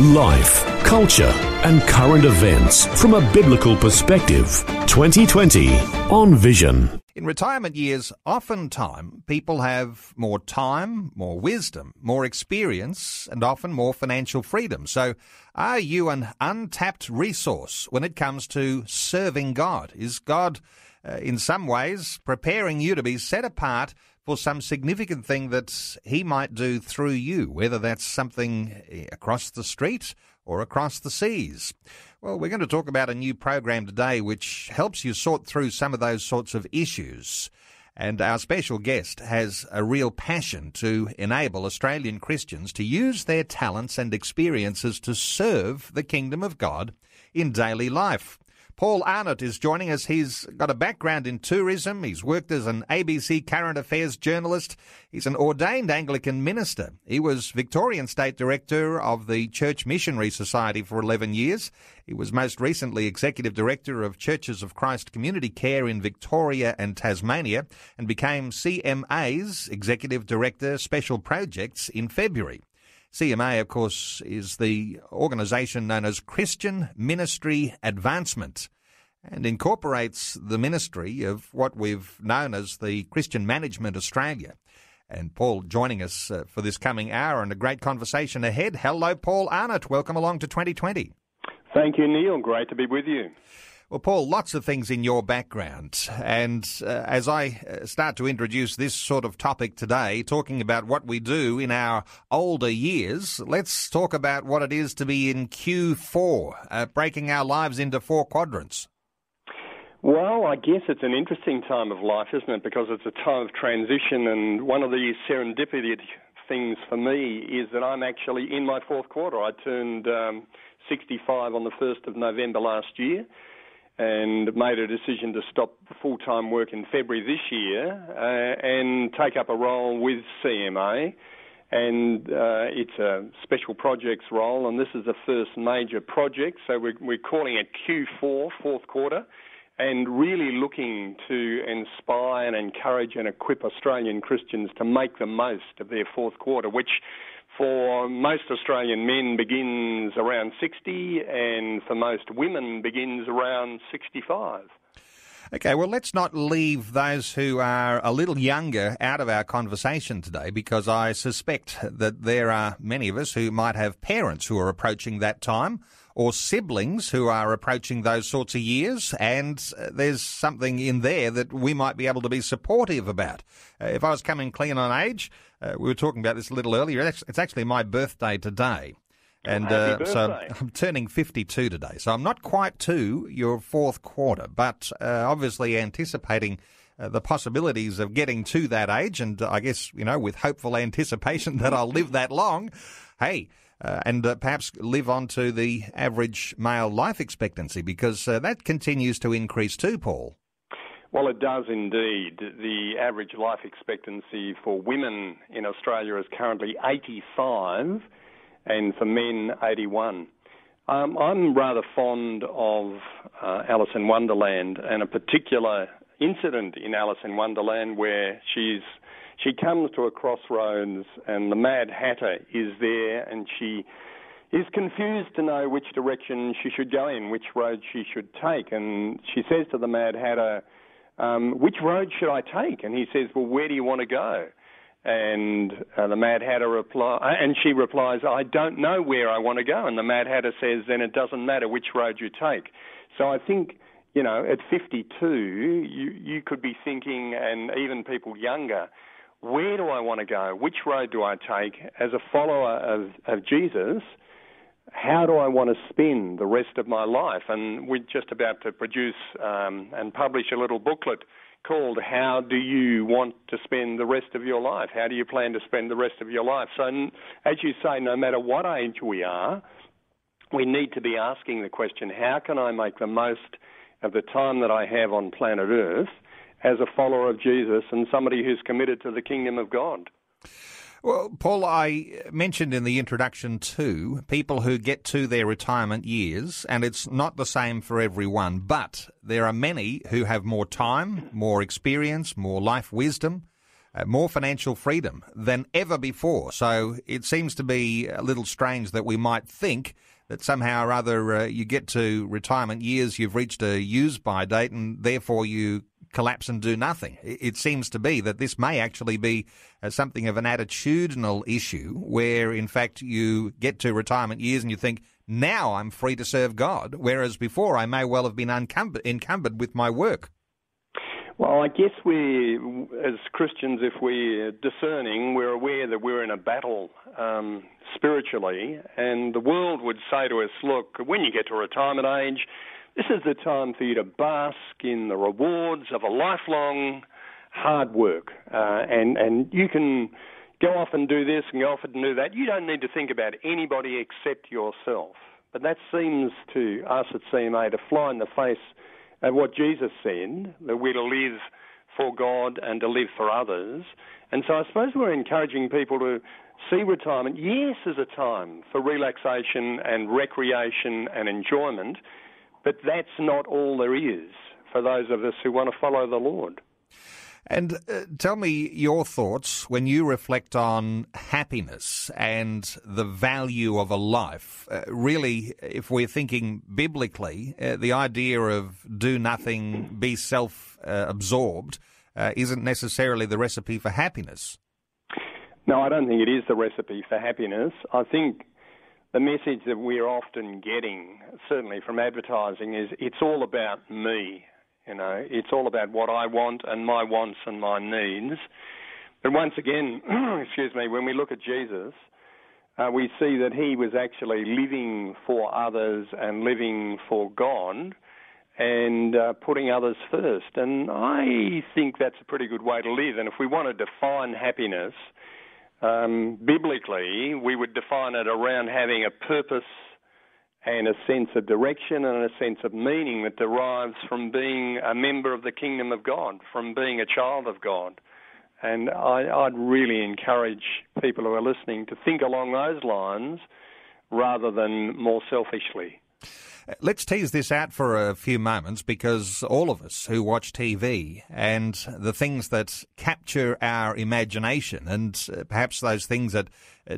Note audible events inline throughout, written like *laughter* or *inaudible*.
Life, culture, and current events from a biblical perspective. 2020 on Vision. In retirement years, oftentimes people have more time, more wisdom, more experience, and often more financial freedom. So, are you an untapped resource when it comes to serving God? Is God, uh, in some ways, preparing you to be set apart for some significant thing that He might do through you, whether that's something eh, across the street or across the seas? Well, we're going to talk about a new program today which helps you sort through some of those sorts of issues. And our special guest has a real passion to enable Australian Christians to use their talents and experiences to serve the kingdom of God in daily life. Paul Arnott is joining us. He's got a background in tourism. He's worked as an ABC current affairs journalist. He's an ordained Anglican minister. He was Victorian State Director of the Church Missionary Society for 11 years. He was most recently Executive Director of Churches of Christ Community Care in Victoria and Tasmania and became CMA's Executive Director Special Projects in February. CMA, of course, is the organisation known as Christian Ministry Advancement and incorporates the ministry of what we've known as the Christian Management Australia. And Paul joining us uh, for this coming hour and a great conversation ahead. Hello, Paul Arnott. Welcome along to 2020. Thank you, Neil. Great to be with you. Well, Paul, lots of things in your background. And uh, as I uh, start to introduce this sort of topic today, talking about what we do in our older years, let's talk about what it is to be in Q4, uh, breaking our lives into four quadrants. Well, I guess it's an interesting time of life, isn't it? Because it's a time of transition, and one of the serendipity things for me is that I'm actually in my fourth quarter. I turned um, 65 on the 1st of November last year and made a decision to stop full time work in February this year uh, and take up a role with CMA. And uh, it's a special projects role, and this is the first major project, so we're, we're calling it Q4, fourth quarter, and really looking to inspire and encourage and equip Australian Christians to make the most of their fourth quarter, which for most Australian men begins around 60 and for most women begins around 65. Okay, well, let's not leave those who are a little younger out of our conversation today because I suspect that there are many of us who might have parents who are approaching that time or siblings who are approaching those sorts of years, and uh, there's something in there that we might be able to be supportive about. Uh, if I was coming clean on age, uh, we were talking about this a little earlier. It's actually my birthday today. And uh, so I'm turning 52 today. So I'm not quite to your fourth quarter, but uh, obviously anticipating uh, the possibilities of getting to that age. And I guess, you know, with hopeful anticipation *laughs* that I'll live that long. Hey, uh, and uh, perhaps live on to the average male life expectancy because uh, that continues to increase too, Paul. Well, it does indeed. The average life expectancy for women in Australia is currently 85, and for men, 81. Um, I'm rather fond of uh, Alice in Wonderland and a particular incident in Alice in Wonderland where she's she comes to a crossroads and the Mad Hatter is there and she is confused to know which direction she should go in, which road she should take. And she says to the Mad Hatter, um, which road should I take? And he says, well, where do you want to go? And uh, the Mad Hatter reply, uh, and she replies, I don't know where I want to go. And the Mad Hatter says, then it doesn't matter which road you take. So I think, you know, at 52, you, you could be thinking, and even people younger, where do I want to go? Which road do I take? As a follower of, of Jesus, how do I want to spend the rest of my life? And we're just about to produce um, and publish a little booklet called How Do You Want to Spend the Rest of Your Life? How do you plan to spend the rest of your life? So, as you say, no matter what age we are, we need to be asking the question how can I make the most of the time that I have on planet Earth as a follower of Jesus and somebody who's committed to the kingdom of God. Well, Paul, I mentioned in the introduction too people who get to their retirement years, and it's not the same for everyone, but there are many who have more time, more experience, more life wisdom, uh, more financial freedom than ever before. So it seems to be a little strange that we might think that somehow or other uh, you get to retirement years, you've reached a use by date, and therefore you collapse and do nothing. It seems to be that this may actually be uh, something of an attitudinal issue where, in fact, you get to retirement years and you think, now I'm free to serve God, whereas before I may well have been encumbered, with my work. Well, I guess we, as Christians, if we're discerning, we're aware that we're in a battle um, spiritually, and the world would say to us, look, when you get to retirement age, this is the time for you to bask in the rewards of a lifelong hard work, uh, and and you can go off and do this and go off and do that. You don't need to think about anybody except yourself. But that seems to us at CMA to fly in the face of what Jesus said that we're to live for God and to live for others. And so I suppose we're encouraging people to see retirement, yes, as a time for relaxation and recreation and enjoyment, but that's not all there is for those of us who want to follow the Lord. And uh, tell me your thoughts when you reflect on happiness and the value of a life. Uh, really, if we're thinking biblically, uh, the idea of do nothing, be self absorbed, uh, isn't necessarily the recipe for happiness. No, I don't think it is the recipe for happiness. I think the message that we're often getting, certainly from advertising, is it's all about me. You know, it's all about what I want and my wants and my needs. But once again, *clears throat* excuse me, when we look at Jesus, uh, we see that he was actually living for others and living for God and uh, putting others first. And I think that's a pretty good way to live. And if we want to define happiness, um, biblically, we would define it around having a purpose and a sense of direction and a sense of meaning that derives from being a member of the kingdom of God, from being a child of God. And I, would really encourage people who are listening to think along those lines rather than more selfishly. Let's tease this out for a few moments because all of us who watch TV and the things that capture our imagination and uh, perhaps those things at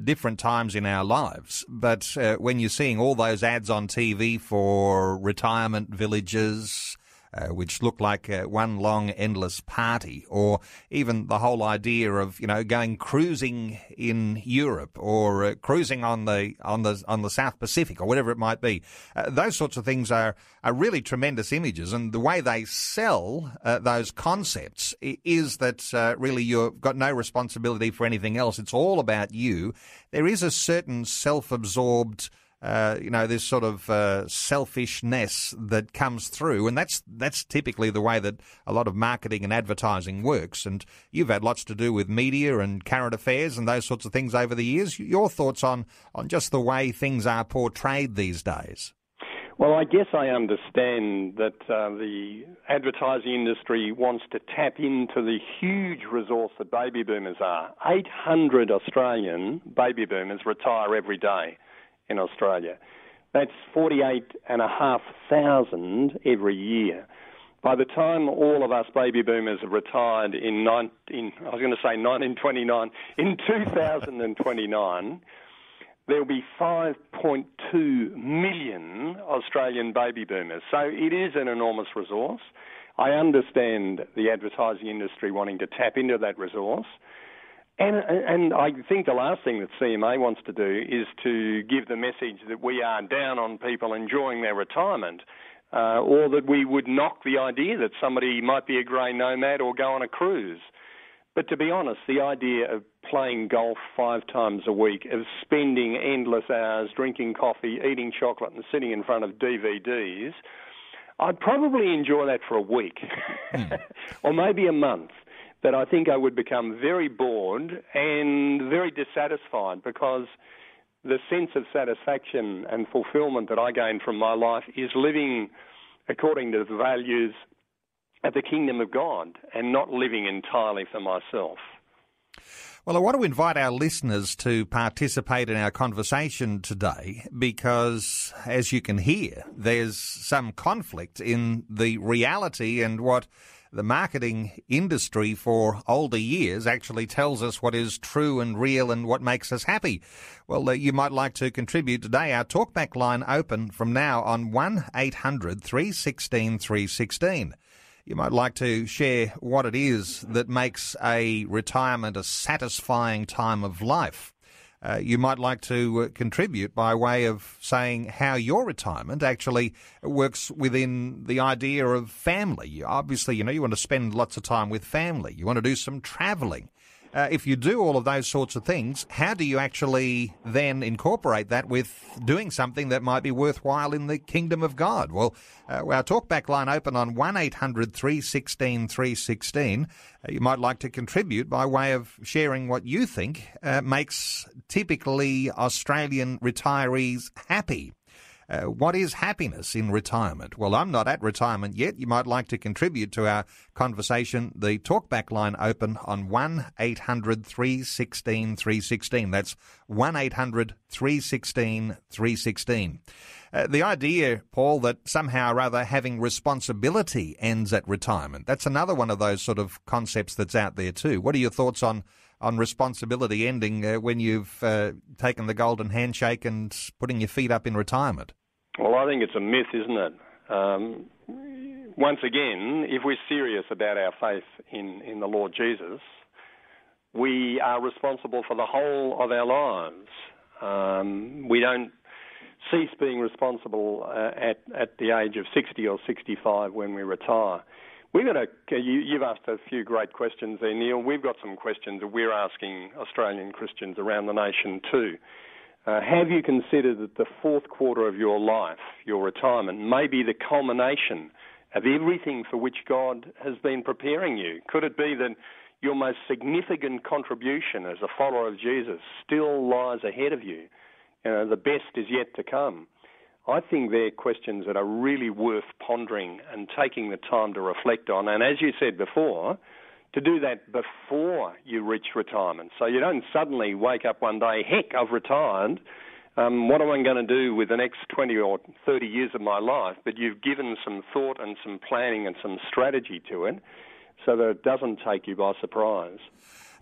different times in our lives. But uh, when you're seeing all those ads on TV for retirement villages, uh, which look like uh, one long endless party, or even the whole idea of you know going cruising in Europe or uh, cruising on the on the on the South Pacific or whatever it might be. Uh, those sorts of things are are really tremendous images, and the way they sell uh, those concepts is that uh, really you've got no responsibility for anything else. It's all about you. There is a certain self-absorbed uh, you know, this sort of uh, selfishness that comes through, and that's that's typically the way that a lot of marketing and advertising works. And you've had lots to do with media and current affairs and those sorts of things over the years. Your thoughts on on just the way things are portrayed these days? Well, I guess I understand that uh, the advertising industry wants to tap into the huge resource that baby boomers are. 800 Australian baby boomers retire every day in Australia. That's 48,500 every year. By the time all of us baby boomers have retired in, 19, I was going to say 1929, in *laughs* 2029, there'll be 5.2 million Australian baby boomers. So it is an enormous resource. I understand the advertising industry wanting to tap into that resource. And, and I think the last thing that CMA wants to do is to give the message that we are down on people enjoying their retirement, uh, or that we would knock the idea that somebody might be a grey nomad or go on a cruise. But to be honest, the idea of playing golf five times a week, of spending endless hours drinking coffee, eating chocolate, and sitting in front of DVDs, I'd probably enjoy that for a week mm. *laughs* or maybe a month that I think I would become very bored and very dissatisfied because the sense of satisfaction and fulfillment that I gain from my life is living according to the values of the kingdom of God and not living entirely for myself. Well, I want to invite our listeners to participate in our conversation today because, as you can hear, there's some conflict in the reality and what the marketing industry for older years actually tells us what is true and real and what makes us happy. Well, uh, you might like to contribute today. Our talkback line open from now on 1 800 316 316. You might like to share what it is that makes a retirement a satisfying time of life. Uh, you might like to uh, contribute by way of saying how your retirement actually works within the idea of family. Obviously, you know, you want to spend lots of time with family. You want to do some travelling uh, if you do all of those sorts of things, how do you actually then incorporate that with doing something that might be worthwhile in the kingdom of God? Well, uh, our talkback line open on 1 800 316 316. Uh, you might like to contribute by way of sharing what you think uh, makes typically Australian retirees happy. Uh, what is happiness in retirement? Well, I'm not at retirement yet. You might like to contribute to our conversation. The talkback line open on 1 800 316 316. That's 1 800 316 316. Uh, the idea, Paul, that somehow or other having responsibility ends at retirement. That's another one of those sort of concepts that's out there too. What are your thoughts on on responsibility ending uh, when you've uh, taken the golden handshake and putting your feet up in retirement? Well, I think it's a myth, isn't it? Um, once again, if we're serious about our faith in, in the Lord Jesus, we are responsible for the whole of our lives. Um, we don't cease being responsible uh, at, at the age of 60 or 65 when we retire. We've got a, you, you've asked a few great questions there, Neil. We've got some questions that we're asking Australian Christians around the nation too. Uh, have you considered that the fourth quarter of your life, your retirement, may be the culmination of everything for which God has been preparing you? Could it be that your most significant contribution as a follower of Jesus still lies ahead of you? You know, the best is yet to come. I think they're questions that are really worth pondering and taking the time to reflect on. And as you said before, to do that before you reach retirement. So you don't suddenly wake up one day, heck, I've retired. Um, what am I going to do with the next 20 or 30 years of my life? But you've given some thought and some planning and some strategy to it so that it doesn't take you by surprise.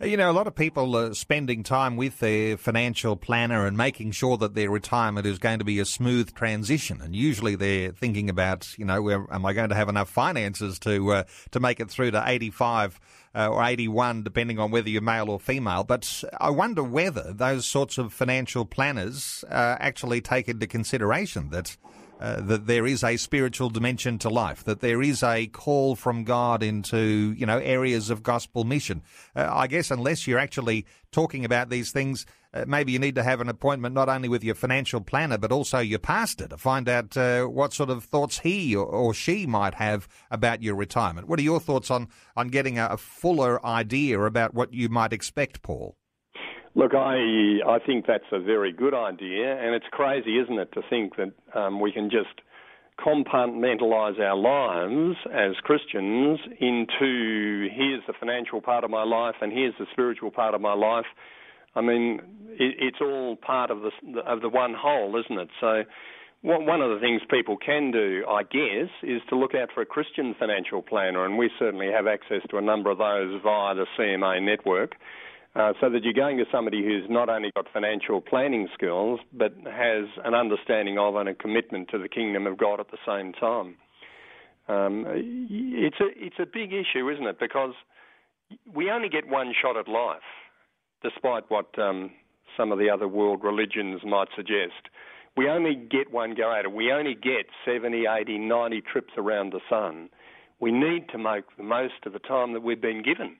You know, a lot of people are spending time with their financial planner and making sure that their retirement is going to be a smooth transition. And usually they're thinking about, you know, where, am I going to have enough finances to uh, to make it through to 85 uh, or 81, depending on whether you're male or female. But I wonder whether those sorts of financial planners uh, actually take into consideration that uh, that there is a spiritual dimension to life, that there is a call from God into, you know, areas of gospel mission. Uh, I guess unless you're actually talking about these things, uh, maybe you need to have an appointment not only with your financial planner, but also your pastor to find out uh, what sort of thoughts he or, or, she might have about your retirement. What are your thoughts on, on getting a, a fuller idea about what you might expect, Paul? Look, I I think that's a very good idea, and it's crazy, isn't it, to think that um, we can just compartmentalise our lives as Christians into here's the financial part of my life and here's the spiritual part of my life. I mean, it, it's all part of the of the one whole, isn't it? So. One of the things people can do, I guess, is to look out for a Christian financial planner, and we certainly have access to a number of those via the CMA network. Uh, so that you're going to somebody who's not only got financial planning skills, but has an understanding of and a commitment to the kingdom of God at the same time. Um, it's a it's a big issue, isn't it? Because we only get one shot at life, despite what um, some of the other world religions might suggest. We only get one go at it. We only get 70, 80, 90 trips around the sun. We need to make the most of the time that we've been given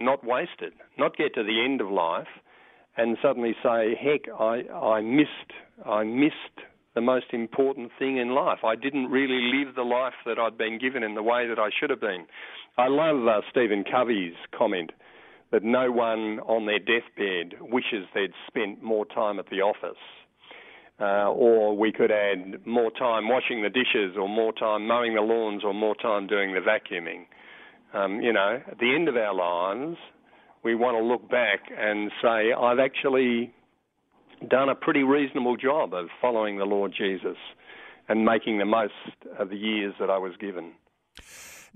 not wasted, not get to the end of life and suddenly say, heck, I, I missed, I missed the most important thing in life. I didn't really live the life that I'd been given in the way that I should have been. I love uh, Stephen Covey's comment that no one on their deathbed wishes they'd spent more time at the office. Uh, or we could add more time washing the dishes, or more time mowing the lawns, or more time doing the vacuuming. Um, you know, at the end of our lives, we want to look back and say, I've actually done a pretty reasonable job of following the Lord Jesus and making the most of the years that I was given.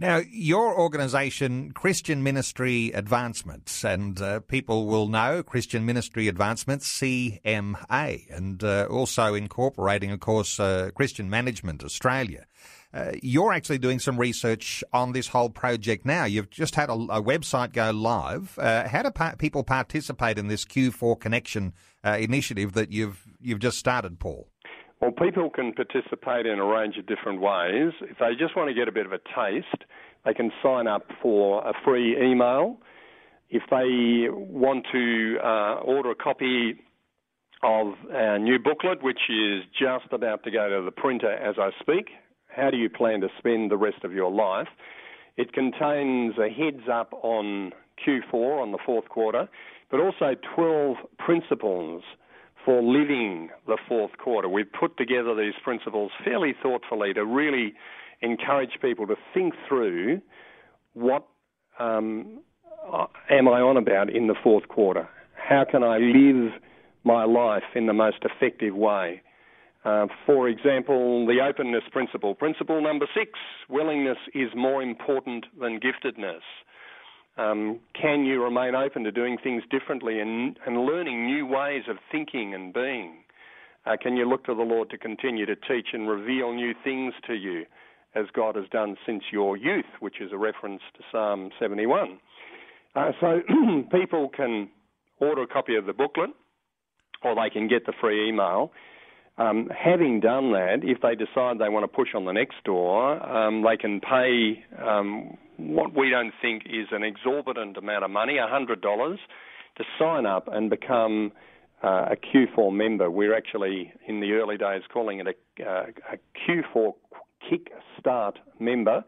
Now, your organisation, Christian Ministry Advancements, and uh, people will know Christian Ministry Advancements, CMA, and uh, also incorporating, of course, uh, Christian Management Australia. Uh, you're actually doing some research on this whole project now. You've just had a, a website go live. Uh, how do pa- people participate in this Q4 Connection uh, initiative that you've you've just started, Paul? Well, people can participate in a range of different ways. If they just want to get a bit of a taste, they can sign up for a free email. If they want to uh, order a copy of our new booklet, which is just about to go to the printer as I speak, how do you plan to spend the rest of your life? It contains a heads up on Q4, on the fourth quarter, but also 12 principles for living the fourth quarter. We've put together these principles fairly thoughtfully to really encourage people to think through what um, am I on about in the fourth quarter? How can I live my life in the most effective way? Uh, for example, the openness principle. Principle number six willingness is more important than giftedness. Um, can you remain open to doing things differently and, and learning new ways of thinking and being? Uh, can you look to the Lord to continue to teach and reveal new things to you as God has done since your youth, which is a reference to Psalm 71? Uh, so *clears throat* people can order a copy of the booklet or they can get the free email. Um, having done that, if they decide they want to push on the next door, um, they can pay um, what we don't think is an exorbitant amount of money, $100, to sign up and become uh, a Q4 member. We're actually, in the early days, calling it a, uh, a Q4 Kick Start member.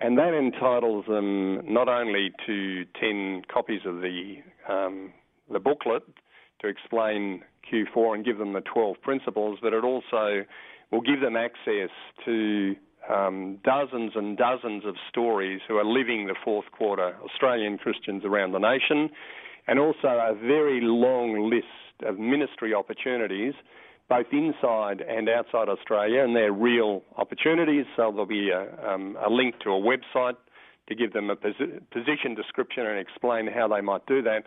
And that entitles them not only to 10 copies of the, um, the booklet to explain Q4 and give them the 12 principles, but it also will give them access to um, dozens and dozens of stories who are living the fourth quarter, Australian Christians around the nation, and also a very long list of ministry opportunities, both inside and outside Australia, and they're real opportunities. So there'll be a, um, a link to a website to give them a posi- position description and explain how they might do that.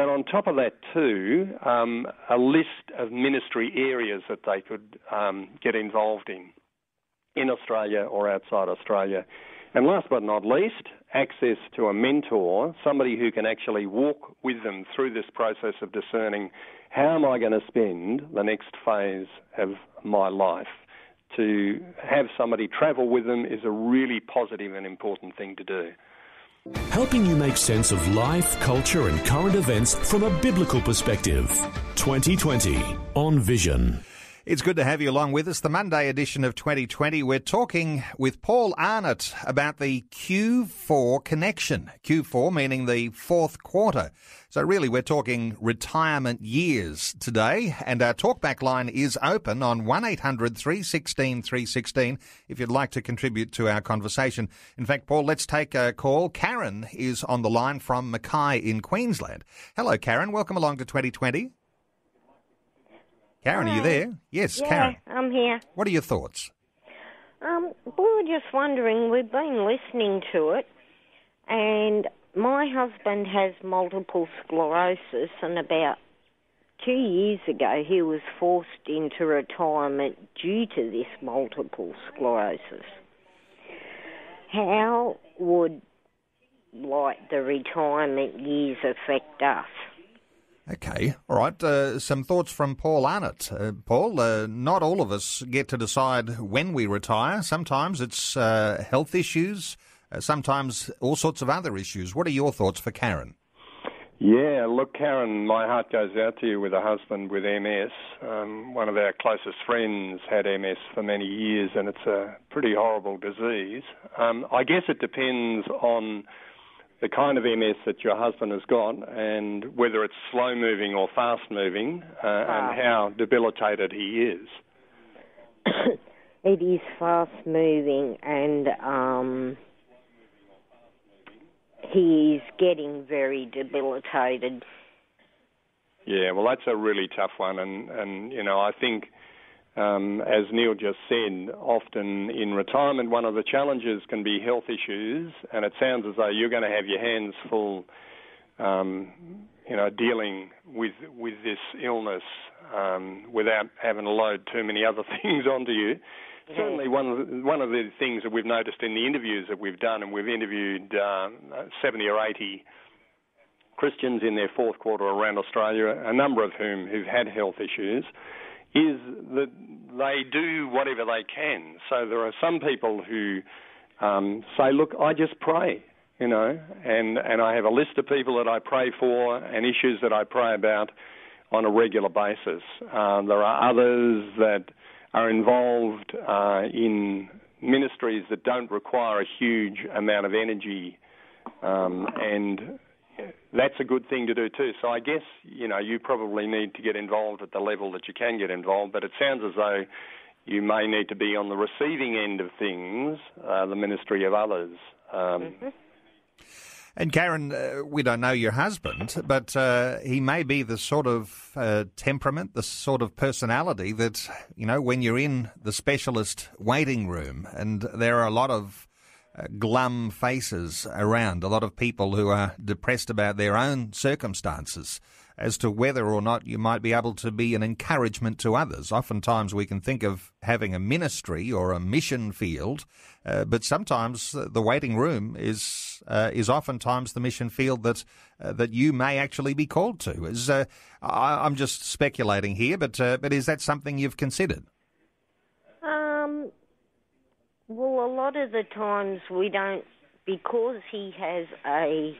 But on top of that, too, um, a list of ministry areas that they could um, get involved in in Australia or outside Australia. And last but not least, access to a mentor, somebody who can actually walk with them through this process of discerning how am I going to spend the next phase of my life. To have somebody travel with them is a really positive and important thing to do. Helping you make sense of life, culture, and current events from a biblical perspective. 2020 on Vision. It's good to have you along with us. The Monday edition of 2020, we're talking with Paul Arnott about the Q4 connection. Q4 meaning the fourth quarter. So really we're talking retirement years today and our talkback line is open on 1800 316 316 if you'd like to contribute to our conversation. In fact, Paul, let's take a call. Karen is on the line from Mackay in Queensland. Hello, Karen. Welcome along to 2020. Karen, Hi. are you there? Yes, yeah, Karen. I'm here. What are your thoughts? Um, we were just wondering, we've been listening to it, and my husband has multiple sclerosis, and about two years ago he was forced into retirement due to this multiple sclerosis. How would like the retirement years affect us? Okay, all right. Uh, some thoughts from Paul Arnott. Uh, Paul, uh, not all of us get to decide when we retire. Sometimes it's uh, health issues, uh, sometimes all sorts of other issues. What are your thoughts for Karen? Yeah, look, Karen, my heart goes out to you with a husband with MS. Um, one of our closest friends had MS for many years, and it's a pretty horrible disease. Um, I guess it depends on the kind of MS that your husband has got and whether it's slow moving or fast moving uh, and how debilitated he is. *coughs* it is fast moving and um, he is getting very debilitated. Yeah, well, that's a really tough one, and and you know I think um, as Neil just said, often in retirement, one of the challenges can be health issues, and it sounds as though you're going to have your hands full, um, you know, dealing with with this illness um, without having to load too many other *laughs* things onto you. Certainly, one of the, one of the things that we've noticed in the interviews that we've done, and we've interviewed uh, 70 or 80 Christians in their fourth quarter around Australia, a number of whom who've had health issues is that they do whatever they can. So there are some people who um, say, "Look, I just pray," you know, and and I have a list of people that I pray for and issues that I pray about on a regular basis. Uh, there are others that are involved uh, in ministries that don't require a huge amount of energy um, and that's a good thing to do too. So I guess you know you probably need to get involved at the level that you can get involved. But it sounds as though you may need to be on the receiving end of things, uh, the ministry of others. Um, mm-hmm. And Karen, uh, we don't know your husband, but uh, he may be the sort of uh, temperament, the sort of personality that, you know, when you're in the specialist waiting room and there are a lot of glum faces around, a lot of people who are depressed about their own circumstances as to whether or not you might be able to be an encouragement to others. Oftentimes we can think of having a ministry or a mission field, uh, but sometimes the waiting room is uh, is oftentimes the mission field that uh, that you may actually be called to. Is uh, I, am just speculating here, but but is that something you've considered? Well, a lot of the times we don't, because he has a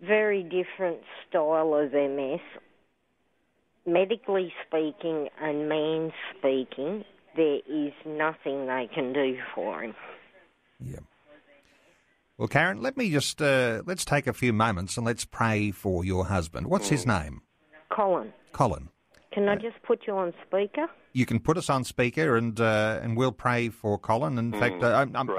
very different style of MS, medically speaking and man speaking, there is nothing they can do for him. Yeah. Well, Karen, let me just uh, let's take a few moments and let's pray for your husband. What's his mm. name? Colin. Colin. Can I just put you on speaker? You can put us on speaker, and uh, and we'll pray for Colin. In mm, fact, uh, I'm, I'm,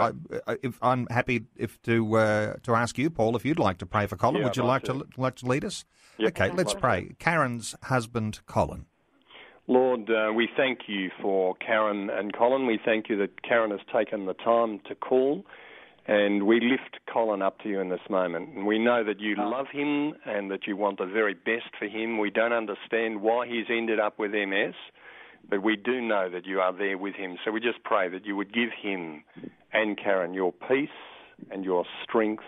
I, if I'm happy if to uh, to ask you, Paul, if you'd like to pray for Colin. Yeah, Would you like to. to like to lead us? Yep. Okay, let's pray. Karen's husband, Colin. Lord, uh, we thank you for Karen and Colin. We thank you that Karen has taken the time to call and we lift Colin up to you in this moment. And we know that you ah. love him and that you want the very best for him. We don't understand why he's ended up with MS, but we do know that you are there with him. So we just pray that you would give him and Karen your peace and your strength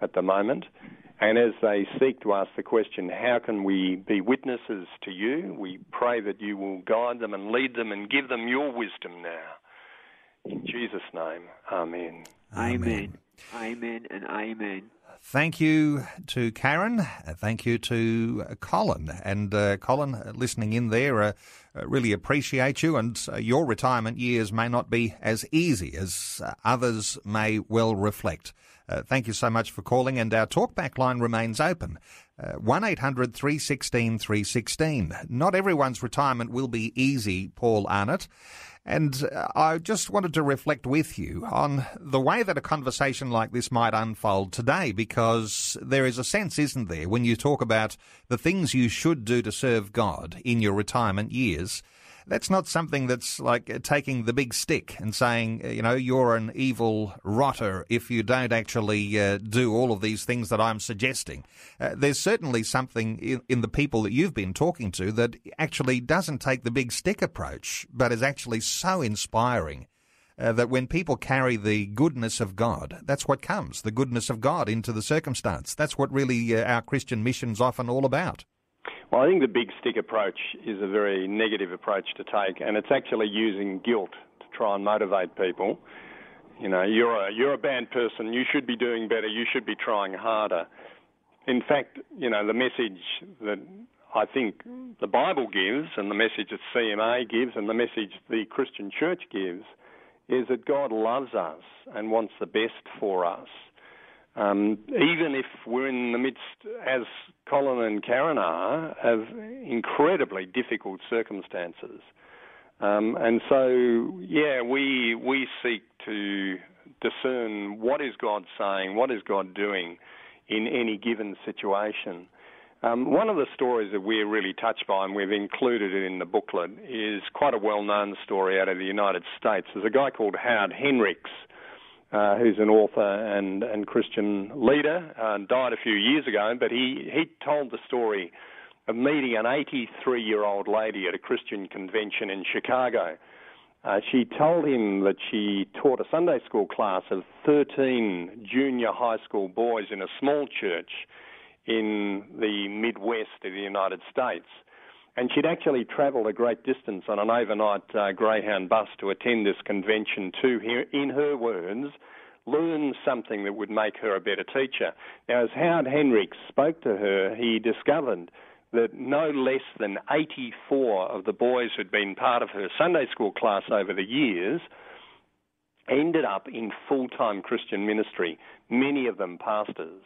at the moment. And as they seek to ask the question, how can we be witnesses to you? We pray that you will guide them and lead them and give them your wisdom now. In Jesus' name, Amen. Amen. Amen and amen. Thank you to Karen. Thank you to Colin. And uh, Colin, listening in there, uh, uh, really appreciate you. And uh, your retirement years may not be as easy as uh, others may well reflect. Uh, thank you so much for calling. And our talkback line remains open. 1 800 316 316. Not everyone's retirement will be easy, Paul Arnott. And uh, I just wanted to reflect with you on the way that a conversation like this might unfold today, because there is a sense, isn't there, when you talk about the things you should do to serve God in your retirement years, that's not something that's like taking the big stick and saying, you know, you're an evil rotter if you don't actually uh, do all of these things that I'm suggesting. Uh, there's certainly something in, in, the people that you've been talking to that actually doesn't take the big stick approach, but is actually so inspiring. Uh, that when people carry the goodness of God, that's what comes, the goodness of God into the circumstance. That's what really uh, our Christian mission's often all about. Well, I think the big stick approach is a very negative approach to take, and it's actually using guilt to try and motivate people. You know, you're a you're a bad person. You should be doing better. You should be trying harder. In fact, you know, the message that I think the Bible gives, and the message that CMA gives, and the message the Christian Church gives, is that God loves us and wants the best for us. Um, even if we're in the midst, as Colin and Karen are, of incredibly difficult circumstances. Um, and so, yeah, we we seek to discern what is God saying, what is God doing in any given situation. Um, one of the stories that we're really touched by, and we've included it in the booklet, is quite a well-known story out of the United States. There's a guy called Howard Hendricks, uh, who's an author and, and Christian leader, uh, died a few years ago, but he, he told the story of meeting an 83 year old lady at a Christian convention in Chicago. Uh, she told him that she taught a Sunday school class of 13 junior high school boys in a small church in the Midwest of the United States. And she'd actually travelled a great distance on an overnight uh, Greyhound bus to attend this convention to, in her words, learn something that would make her a better teacher. Now, as Howard Hendricks spoke to her, he discovered that no less than 84 of the boys who'd been part of her Sunday school class over the years ended up in full time Christian ministry, many of them pastors.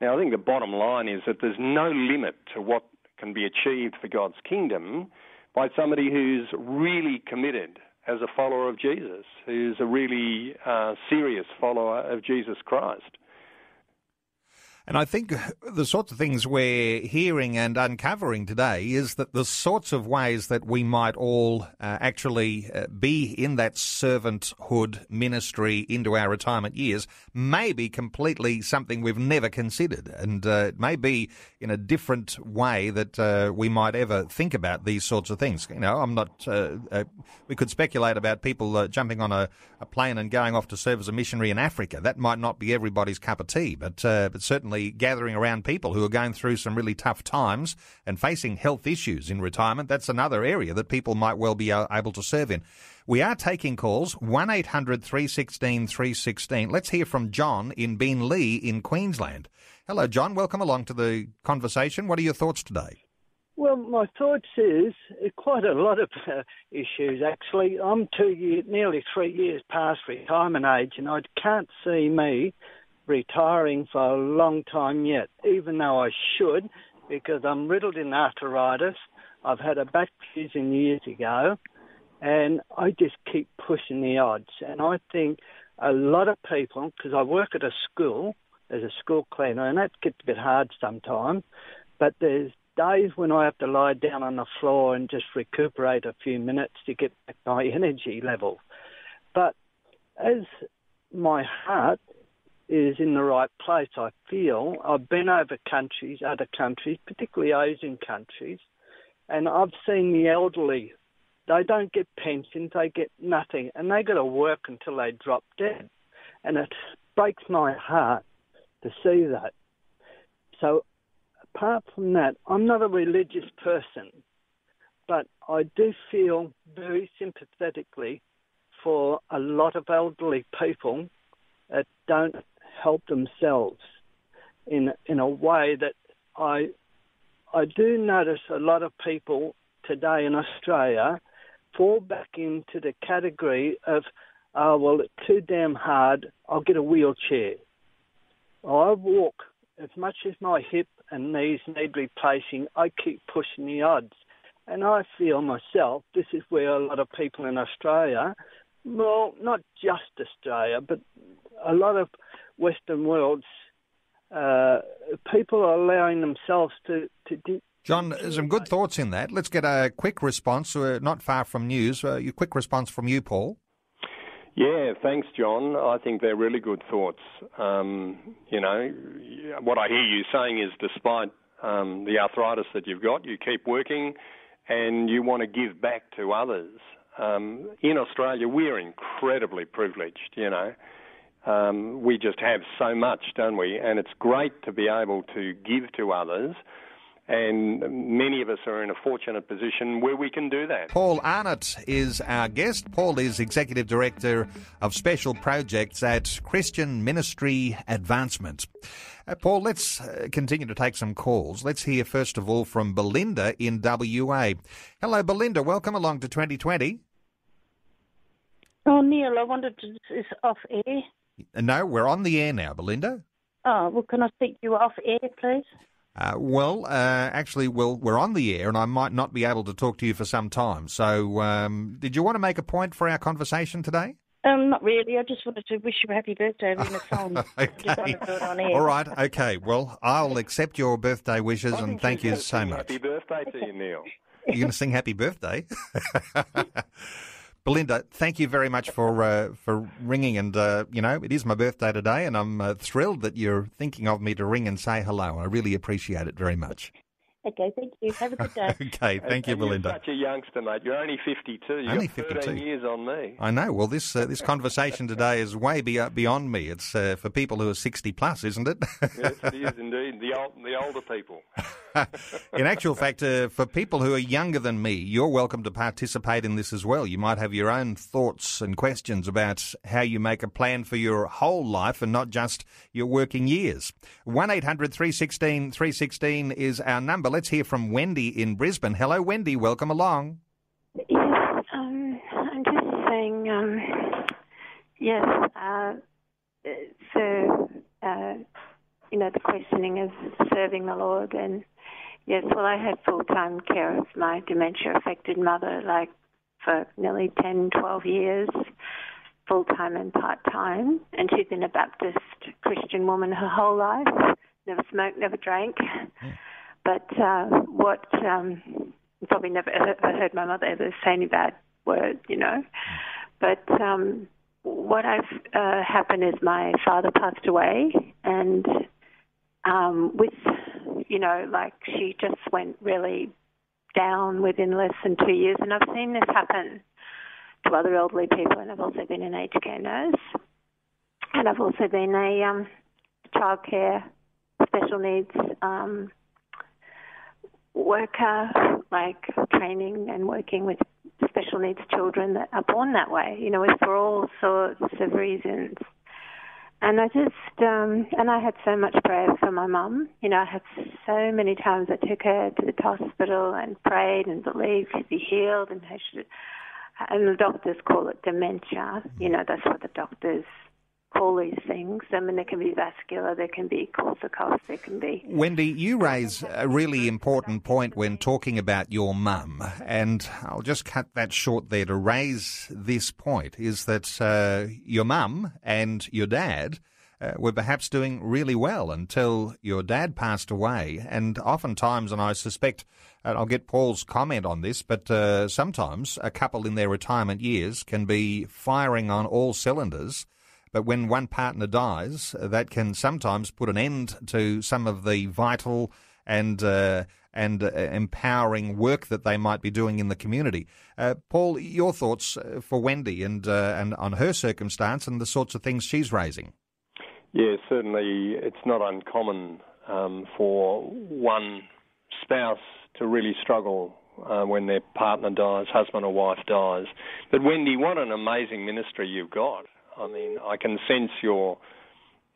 Now, I think the bottom line is that there's no limit to what can be achieved for God's kingdom by somebody who's really committed as a follower of Jesus, who's a really uh, serious follower of Jesus Christ. And I think the sorts of things we're hearing and uncovering today is that the sorts of ways that we might all uh, actually uh, be in that servanthood ministry into our retirement years may be completely something we've never considered. And uh, it may be in a different way that uh, we might ever think about these sorts of things. You know, I'm not, uh, uh, we could speculate about people jumping on a, a, plane and going off to serve as a missionary in Africa. That might not be everybody's cup of tea, but, but certainly gathering around people who are going through some really tough times and facing health issues in retirement. That's another area that people might well be uh, able to serve in. We are taking calls 1 800 316 316. Let's hear from John in Beenleigh in Queensland. Hello, John. Welcome along to the conversation. What are your thoughts today? Well, my thoughts is quite a lot of uh, issues actually. I'm two years, nearly three years past retirement age, and I can't see me retiring for a long time yet, even though I should, because I'm riddled in arthritis. I've had a back fusion years ago, and I just keep pushing the odds. And I think a lot of people, because I work at a school as a school cleaner, and that gets a bit hard sometimes, but there's days when I have to lie down on the floor and just recuperate a few minutes to get back my *laughs* energy level. But as my heart is in the right place, I feel. I've been over countries, other countries, particularly Asian countries, and I've seen the elderly. They don't get pensions, they get nothing, and they got to work until they drop dead. And it breaks my heart to see that. So, apart from that, I'm not a religious person, but I do feel very sympathetically for a lot of elderly people that don't help themselves in in a way that I I do notice a lot of people today in Australia fall back into the category of oh well it's too damn hard. I'll get a wheelchair. I walk. As much as my hip and knees need replacing I keep pushing the odds. And I feel myself this is where a lot of people in Australia well not just Australia but a lot of Western worlds, uh, people are allowing themselves to. to de- John, some good thoughts in that. Let's get a quick response, uh, not far from news. Uh, a quick response from you, Paul. Yeah, thanks, John. I think they're really good thoughts. Um, you know, what I hear you saying is despite um, the arthritis that you've got, you keep working and you want to give back to others. Um, in Australia, we're incredibly privileged, you know. Um, we just have so much, don't we? And it's great to be able to give to others. And many of us are in a fortunate position where we can do that. Paul Arnott is our guest. Paul is Executive Director of Special Projects at Christian Ministry Advancement. Uh, Paul, let's uh, continue to take some calls. Let's hear first of all from Belinda in WA. Hello, Belinda. Welcome along to 2020. Oh, Neil, I wanted to. Is off air? No, we're on the air now, Belinda. Oh, well, can I speak to you off air, please? Uh, well, uh, actually, well, we're on the air, and I might not be able to talk to you for some time. So, um, did you want to make a point for our conversation today? Um, not really. I just wanted to wish you a happy birthday in *laughs* a song. okay. All right. Okay. Well, I'll accept your birthday wishes and thank you so much. Happy birthday to you, Neil. You're going to sing happy birthday? *laughs* Belinda, thank you very much for uh, for ringing, and uh, you know it is my birthday today, and I'm uh, thrilled that you're thinking of me to ring and say hello. I really appreciate it very much. Okay, thank you. Have a good day. *laughs* okay, thank you, Belinda. You're such a youngster, mate. You're only 52. You've only got 52 years on me. I know. Well, this uh, this conversation today is way be- beyond me. It's uh, for people who are 60 plus, isn't it? *laughs* yes, it is indeed. The old, the older people. *laughs* in actual fact, uh, for people who are younger than me, you're welcome to participate in this as well. You might have your own thoughts and questions about how you make a plan for your whole life and not just your working years. 1 800 316 316 is our number. Let's hear from Wendy in Brisbane. Hello, Wendy. Welcome along. Yes, um, I'm just saying, um, yes, uh, so, uh, you know, the questioning is serving the Lord and Yes, well, I had full time care of my dementia affected mother, like for nearly 10, 12 years, full time and part time. And she's been a Baptist Christian woman her whole life, never smoked, never drank. But uh, what, um, probably never heard my mother ever say any bad word, you know. But um, what I've uh, happened is my father passed away, and um, with you know, like she just went really down within less than two years. And I've seen this happen to other elderly people, and I've also been an aged care nurse, and I've also been a um, childcare special needs um, worker, like training and working with special needs children that are born that way. You know, for all sorts of reasons. And I just, um, and I had so much prayer for my mum. You know, I had so many times I took her to the hospital and prayed and believed she'd be healed and her and the doctors call it dementia. You know, that's what the doctors these things. I mean, they can be vascular, they can be Korsakoff, they can be. Wendy, you raise a really important point when talking about your mum, and I'll just cut that short there to raise this point is that uh, your mum and your dad. Uh, were perhaps doing really well until your dad passed away. And oftentimes, and I suspect, and I'll get Paul's comment on this, but uh, sometimes a couple in their retirement years can be firing on all cylinders but when one partner dies, that can sometimes put an end to some of the vital and uh, and uh, empowering work that they might be doing in the community. Uh, Paul, your thoughts uh, for Wendy and uh, and on her circumstance and the sorts of things she's raising. Yeah, certainly, it's not uncommon um, for one spouse to really struggle uh, when their partner dies, husband or wife dies. But Wendy, what an amazing ministry you've got. I mean, I can sense your,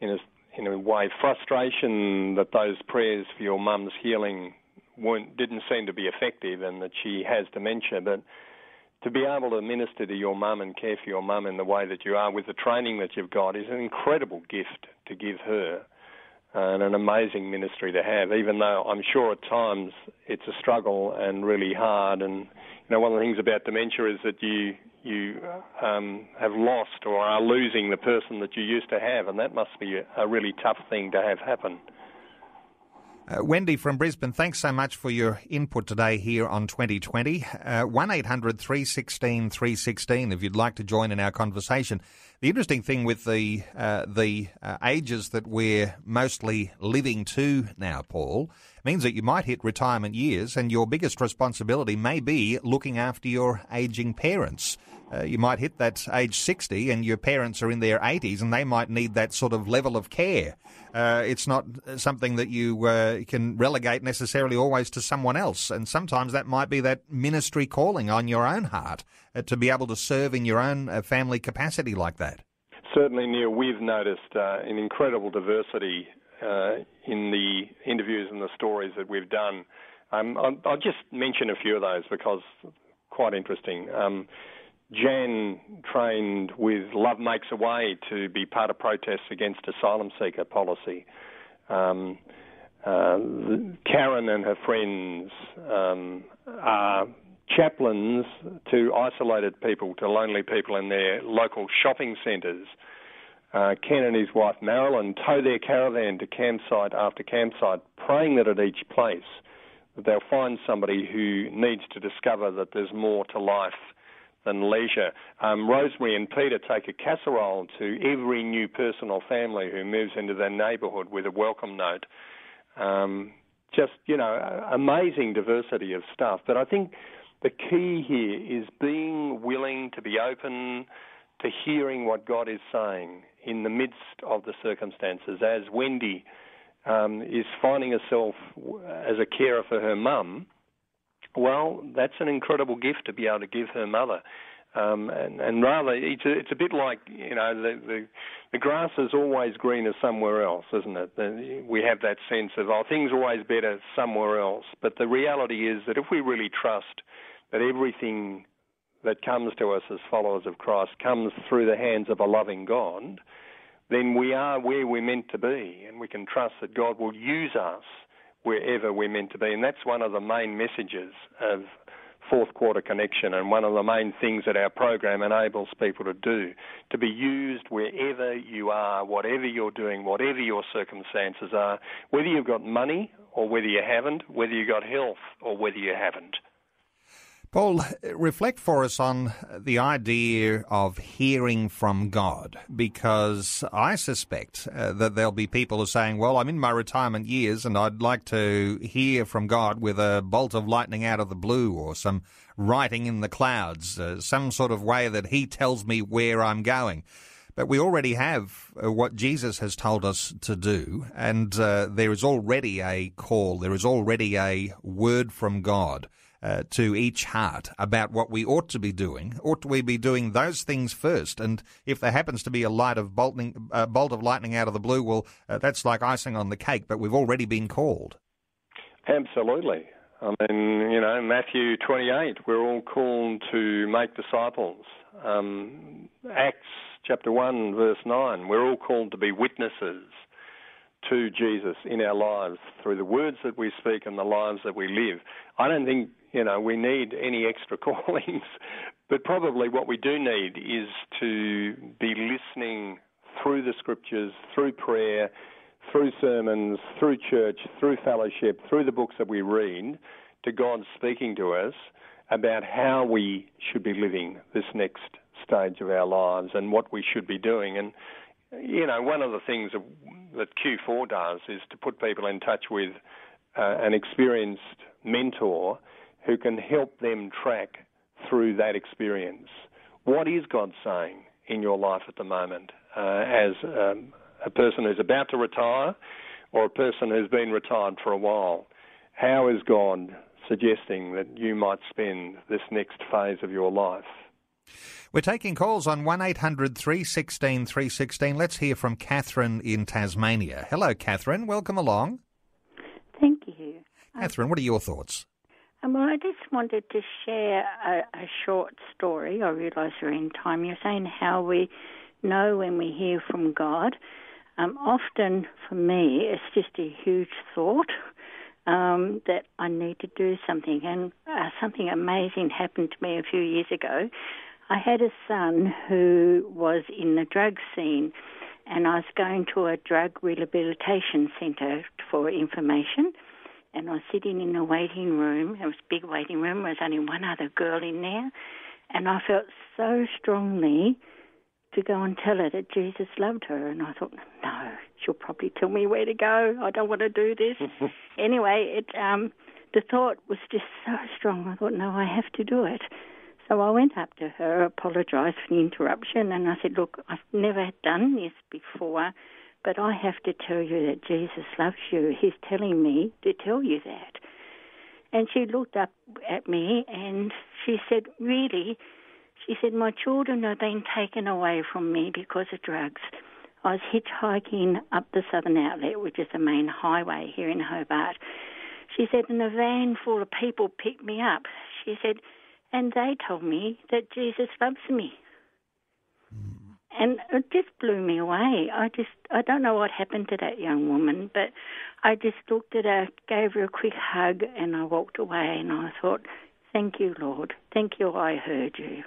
in a, in a way, frustration that those prayers for your mum's healing weren't, didn't seem to be effective and that she has dementia. But to be able to minister to your mum and care for your mum in the way that you are with the training that you've got is an incredible gift to give her and an amazing ministry to have, even though I'm sure at times it's a struggle and really hard. And, you know, one of the things about dementia is that you, you um, have lost or are losing the person that you used to have, and that must be a, really tough thing to have happen. Uh, Wendy from Brisbane, thanks so much for your input today here on 2020. Uh, 1 800 316 316 if you'd like to join in our conversation. The interesting thing with the, uh, the uh, ages that we're mostly living to now, Paul, means that you might hit retirement years and your biggest responsibility may be looking after your aging parents uh, you might hit that age 60 and your parents are in their 80s and they might need that sort of level of care. Uh, it's not something that you uh, can relegate necessarily always to someone else. And sometimes that might be that ministry calling on your own heart uh, to be able to serve in your own uh, family capacity like that. Certainly, Neil, we've noticed uh, an incredible diversity in the interviews and the stories that we've done. Um, I'll, I'll, just mention a few of those because quite interesting. Um, Jan trained with Love Makes a Way to be part of protests against asylum seeker policy. Um, uh, Karen and her friends um, are chaplains to isolated people, to lonely people in their local shopping centres. Uh, Ken and his wife Marilyn tow their caravan to campsite after campsite, praying that at each place that they'll find somebody who needs to discover that there's more to life than leisure. Um, Rosemary and Peter take a casserole to every new person or family who moves into their neighbourhood with a welcome note. Um, just, you know, amazing diversity of stuff. But I think the key here is being willing to be open to hearing what God is saying in the midst of the circumstances. As Wendy um, is finding herself as a carer for her mum, well, that's an incredible gift to be able to give her mother. Um, and, and rather, it's a, it's a bit like you know the, the the grass is always greener somewhere else, isn't it? We have that sense of oh, things are always better somewhere else. But the reality is that if we really trust that everything that comes to us as followers of Christ comes through the hands of a loving God, then we are where we're meant to be, and we can trust that God will use us wherever we're meant to be. And that's one of the main messages of fourth quarter connection and one of the main things that our program enables people to do to be used wherever you are, whatever you're doing, whatever your circumstances are, whether you've got money or whether you haven't, whether you've got health or whether you haven't. Paul, reflect for us on the idea of hearing from God, because I suspect uh, that there'll be people who are saying, well, I'm in my retirement years and I'd like to hear from God with a bolt of lightning out of the blue or some writing in the clouds, uh, some sort of way that He tells me where I'm going. But we already have uh, what Jesus has told us to do, and uh, there is already a call, there is already a word from God uh, to each heart about what we ought to be doing. Ought we be doing those things first? And if there happens to be a light of bolting, uh, bolt of lightning out of the blue, well, uh, that's like icing on the cake. But we've already been called. Absolutely. I mean, you know, Matthew 28, we're all called to make disciples. Um, Acts chapter 1, verse 9, we're all called to be witnesses to Jesus in our lives through the words that we speak and the lives that we live. I don't think you know, we need any extra *laughs* callings, but probably what we do need is to be listening through the scriptures, through prayer, through sermons, through church, through fellowship, through the books that we read, to God speaking to us about how we should be living this next stage of our lives and what we should be doing. And, you know, one of the things that Q4 does is to put people in touch with uh, an experienced mentor who can help them track through that experience. What is God saying in your life at the moment uh, as um, a person who's about to retire or a person who's been retired for a while? How is God suggesting that you might spend this next phase of your life? We're taking calls on 1800 316 316. Let's hear from Catherine in Tasmania. Hello, Catherine. Welcome along. Thank you. Catherine, what are your thoughts? Um, well, I just wanted to share a, a short story. I realise we're in time. You're saying how we know when we hear from God. Um, often, for me, it's just a huge thought um, that I need to do something. And uh, something amazing happened to me a few years ago. I had a son who was in the drug scene, and I was going to a drug rehabilitation centre for information and I was sitting in the waiting room. It was a big waiting room. There was only one other girl in there, and I felt so strongly to go and tell her that Jesus loved her. And I thought, no, she'll probably tell me where to go. I don't want to do this. *laughs* anyway, it um, the thought was just so strong. I thought, no, I have to do it. So I went up to her, apologised for the interruption, and I said, look, I've never done this before. But I have to tell you that Jesus loves you. He's telling me to tell you that. And she looked up at me and she said, Really? She said, My children are being taken away from me because of drugs. I was hitchhiking up the Southern Outlet, which is the main highway here in Hobart. She said, and a van full of people picked me up. She said, and they told me that Jesus loves me. And it just blew me away. I just, I don't know what happened to that young woman, but I just looked at her, gave her a quick hug, and I walked away. And I thought, thank you, Lord. Thank you, I heard you.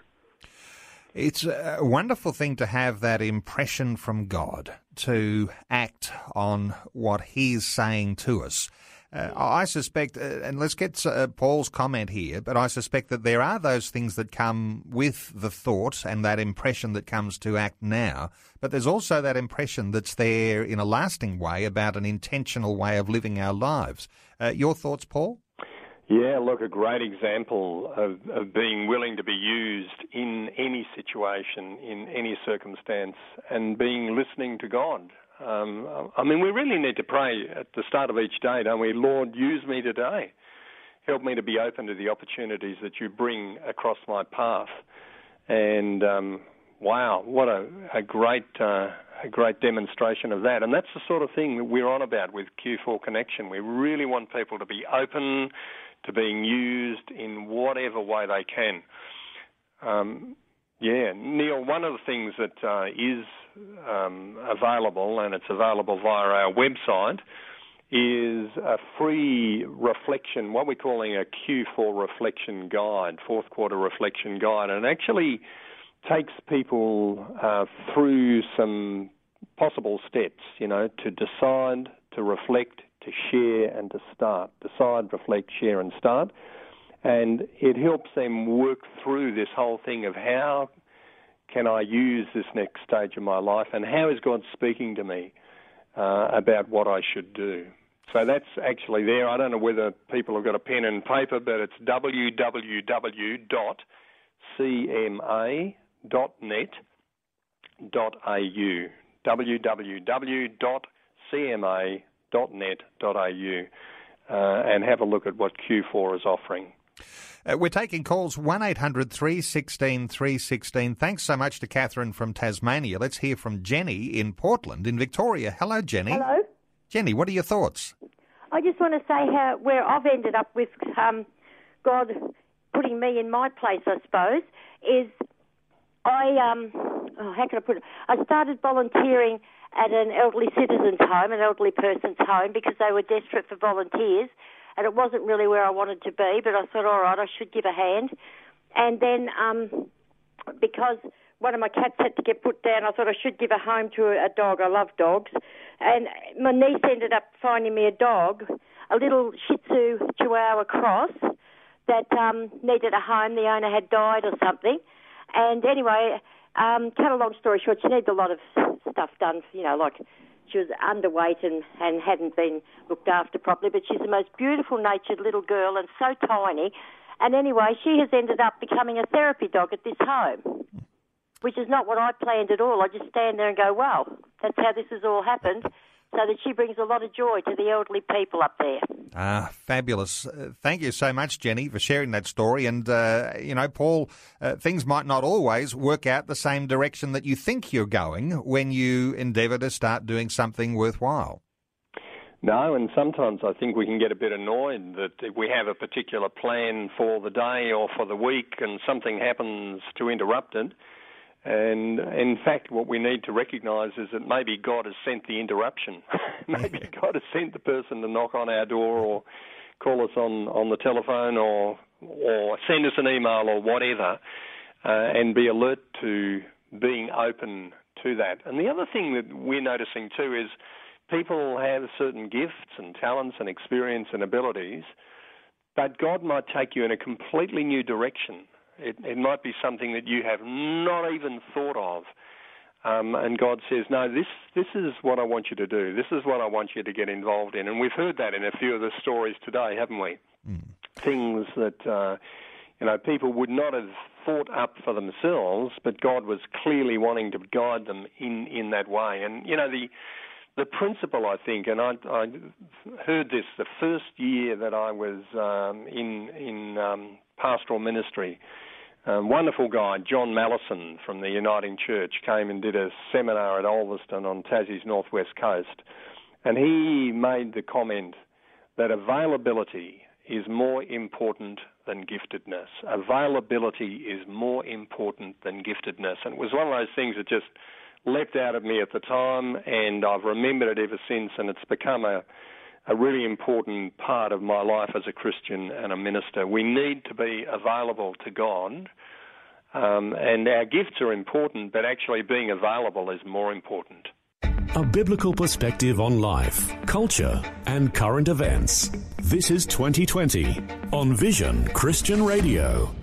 It's a wonderful thing to have that impression from God to act on what He's saying to us. Uh, I suspect, uh, and let's get uh, Paul's comment here, but I suspect that there are those things that come with the thought and that impression that comes to act now, but there's also that impression that's there in a lasting way about an intentional way of living our lives. Uh, your thoughts, Paul? Yeah, look, a great example of, of being willing to be used in any situation, in any circumstance, and being listening to God um, I mean, we really need to pray at the start of each day, don't we? Lord, use me today. Help me to be open to the opportunities that you bring across my path. And um, wow, what a, a great uh, a great demonstration of that. And that's the sort of thing that we're on about with Q4 Connection. We really want people to be open to being used in whatever way they can. Um, yeah, Neil, one of the things that uh, is um, available, and it's available via our website, is a free reflection, what we're calling a Q4 reflection guide, fourth quarter reflection guide, and actually takes people uh, through some possible steps, you know, to decide, to reflect, to share, and to start. Decide, reflect, share, and start. And it helps them work through this whole thing of how can I use this next stage of my life, and how is God speaking to me uh, about what I should do? So that's actually there. I don't know whether people have got a pen and paper, but it's www.cma.net.au. www.cma.net.au uh, and have a look at what Q4 is offering. Uh, we're taking calls 1 800 316 316. Thanks so much to Catherine from Tasmania. Let's hear from Jenny in Portland, in Victoria. Hello, Jenny. Hello. Jenny, what are your thoughts? I just want to say how where I've ended up with um, God putting me in my place, I suppose, is I um, oh, how can I put it? I started volunteering at an elderly citizens' home, an elderly person's home, because they were desperate for volunteers and it wasn't really where I wanted to be, but I thought, all right, I should give a hand. And then um, because one of my cats had to get put down, I thought I should give a home to a dog. I love dogs. And my niece ended up finding me a dog, a little Shih Tzu Chihuahua cross that um, needed a home. The owner had died or something. And anyway, um, cut a long story short, she needed a lot of stuff done, you know, like she was underweight and, and hadn't been looked after properly, but she's the most beautiful natured little girl and so tiny. And anyway, she has ended up becoming a therapy dog at this home, which is not what I planned at all. I just stand there and go, wow, that's how this has all happened so that she brings a lot of joy to the elderly people up there. Ah, fabulous. Uh, thank you so much, Jenny, for sharing that story. And, uh, you know, Paul, uh, things might not always work out the same direction that you think you're going when you endeavour to start doing something worthwhile. No, and sometimes I think we can get a bit annoyed that we have a particular plan for the day or for the week and something happens to interrupt it and in fact, what we need to recognise is that maybe God has sent the interruption. *laughs* maybe God has sent the person to knock on our door or call us on, on the telephone or or send us an email or whatever, uh, and be alert to being open to that. And the other thing that we're noticing too is people have certain gifts and talents and experience and abilities, but God might take you in a completely new direction it, it might be something that you have not even thought of. Um, and God says, no, this this is what I want you to do. This is what I want you to get involved in. And we've heard that in a few of the stories today, haven't we? Mm. Things that uh, you know people would not have thought up for themselves, but God was clearly wanting to guide them in in that way. And you know the the principle, I think, and I, I heard this the first year that I was um, in in um, pastoral ministry. A wonderful guy, John Mallison from the Uniting Church, came and did a seminar at Ulverstone on Tassie's northwest coast, and he made the comment that availability is more important than giftedness. Availability is more important than giftedness. And it was one of those things that just leapt out of me at the time, and I've remembered it ever since, and it's become a, a really important part of my life as a Christian and a minister. We need to be available to God. Um, and our gifts are important, but actually being available is more important. A biblical perspective on life, culture, and current events. This is 2020 on Vision Christian Radio.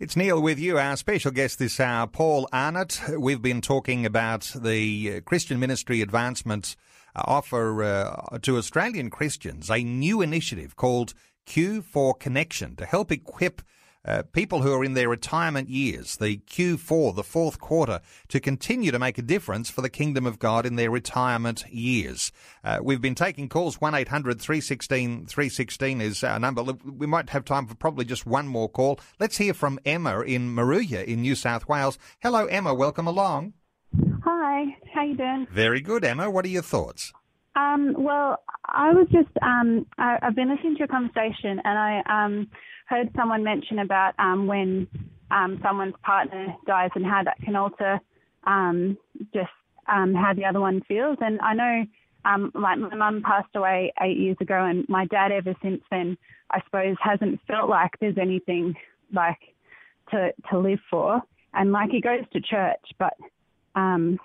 It's Neil with you. Our special guest this hour, Paul Arnott. We've been talking about the Christian Ministry Advancement offer uh, to Australian Christians a new initiative called Q4 Connection to help equip uh, people who are in their retirement years, the Q4, the fourth quarter, to continue to make a difference for the kingdom of God in their retirement years. Uh, we've been taking calls. 1 800 316 316 is our number. We might have time for probably just one more call. Let's hear from Emma in Moruya in New South Wales. Hello, Emma. Welcome along. Hi. How you doing? Very good, Emma. What are your thoughts? Um, well, I was just um, I, have been listening to your conversation, and I um, heard someone mention about um, when um, someone's partner dies and how that can alter um, just um, how the other one feels. And I know, um, like my mum passed away eight years ago, and my dad ever since then, I suppose, hasn't felt like there's anything like to to live for. And like he goes to church, but um,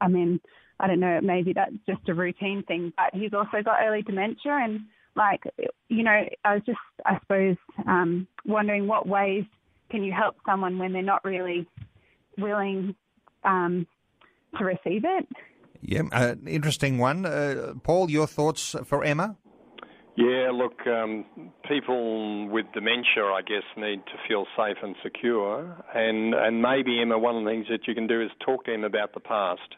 I mean, I don't know, maybe that's just a routine thing. But he's also got early dementia, and like you know i was just i suppose um wondering what ways can you help someone when they're not really willing um to receive it yeah uh, interesting one uh, paul your thoughts for emma yeah, look, um, people with dementia, I guess, need to feel safe and secure. And, and maybe, Emma, one of the things that you can do is talk to them about the past.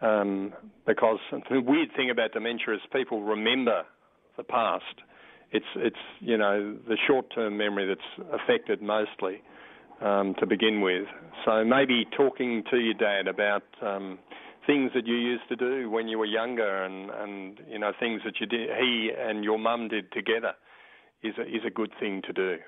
Um, because the weird thing about dementia is people remember the past. It's it's you know the short-term memory that's affected mostly um, to begin with. So maybe talking to your dad about um, things that you used to do when you were younger, and and you know things that you did he and your mum did together is a, is a good thing to do.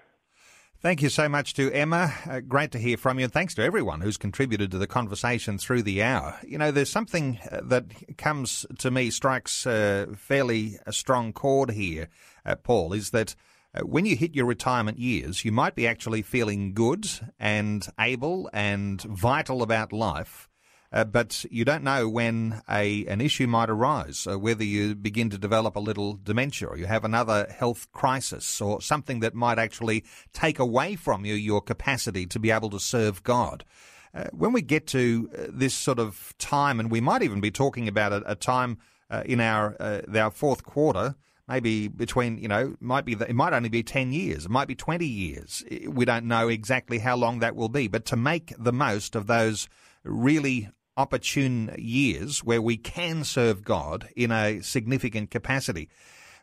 Thank you so much to Emma. Uh, great to hear from you. And thanks to everyone who's contributed to the conversation through the hour. You know, there's something uh, that comes to me, strikes uh, fairly a strong chord here, uh, Paul, is that uh, when you hit your retirement years, you might be actually feeling good and able and vital about life. Uh, but you don't know when a an issue might arise, uh, whether you begin to develop a little dementia or you have another health crisis or something that might actually take away from you your capacity to be able to serve God. Uh, when we get to uh, this sort of time, and we might even be talking about a, a time uh, in our uh, our fourth quarter, maybe between you know might be it might only be 10 years it might be 20 years we don't know exactly how long that will be but to make the most of those really opportune years where we can serve God in a significant capacity.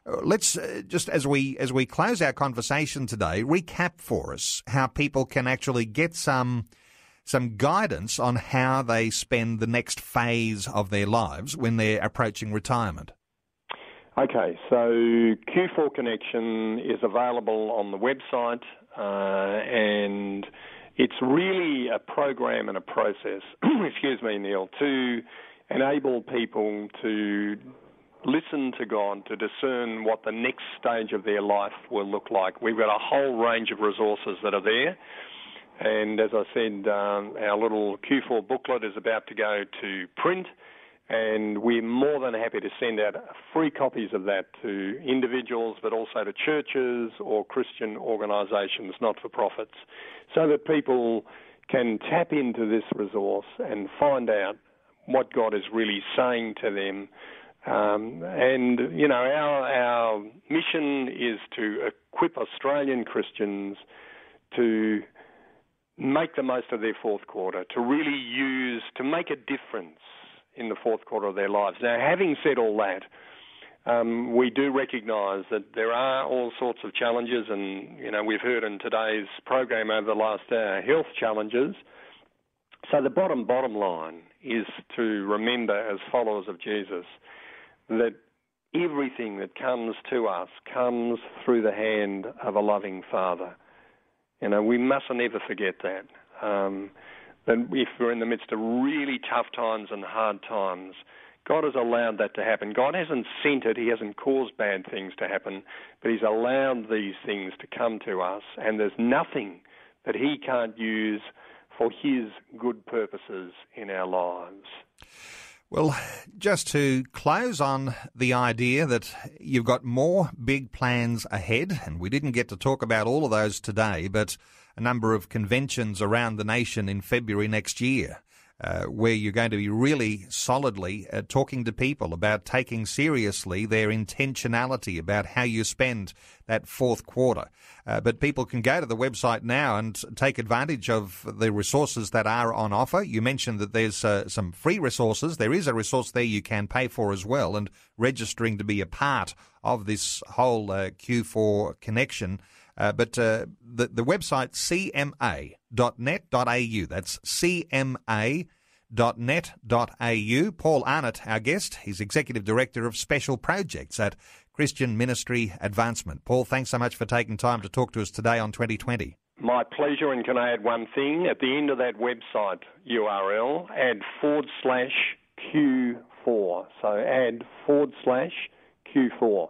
Uh, let's uh, just as we as we close our conversation today, recap for us how people can actually get some some guidance on how they spend the next phase of their lives when they're approaching retirement. Okay, so Q4 Connection is available on the website uh, and it's really a program and a process, *clears throat* excuse me, Neil, to enable people to listen to God, to discern what the next stage of their life will look like. We've got a whole range of resources that are there. And as I said, um, our little Q4 booklet is about to go to print and we're more than happy to send out free copies of that to individuals, but also to churches or Christian organisations, not for profits, so that people can tap into this resource and find out what God is really saying to them. Um, and you know, our our mission is to equip Australian Christians to make the most of their fourth quarter, to really use, to make a difference in the fourth quarter of their lives. Now, having said all that, um, we do recognise that there are all sorts of challenges, and you know we've heard in today's program over the last hour health challenges. So the bottom bottom line is to remember, as followers of Jesus, that everything that comes to us comes through the hand of a loving Father. You know, we mustn't ever forget that. Um, that if we're in the midst of really tough times and hard times, God has allowed that to happen. God hasn't sent it, He hasn't caused bad things to happen, but He's allowed these things to come to us, and there's nothing that He can't use for His good purposes in our lives. Well, just to close on the idea that you've got more big plans ahead, and we didn't get to talk about all of those today, but a number of conventions around the nation in February next year uh, where you're going to be really solidly uh, talking to people about taking seriously their intentionality about how you spend that fourth quarter. Uh, but people can go to the website now and take advantage of the resources that are on offer. You mentioned that there's uh, some free resources. There is a resource there you can pay for as well, and registering to be a part of this whole uh, Q4 connection. Uh, but uh, the, the website cma.net.au. That's cma.net.au. Paul Arnott, our guest, he's Executive Director of Special Projects at Christian Ministry Advancement. Paul, thanks so much for taking time to talk to us today on 2020. My pleasure, and can I add one thing? At the end of that website URL, add forward slash Q4. So add forward slash Q4.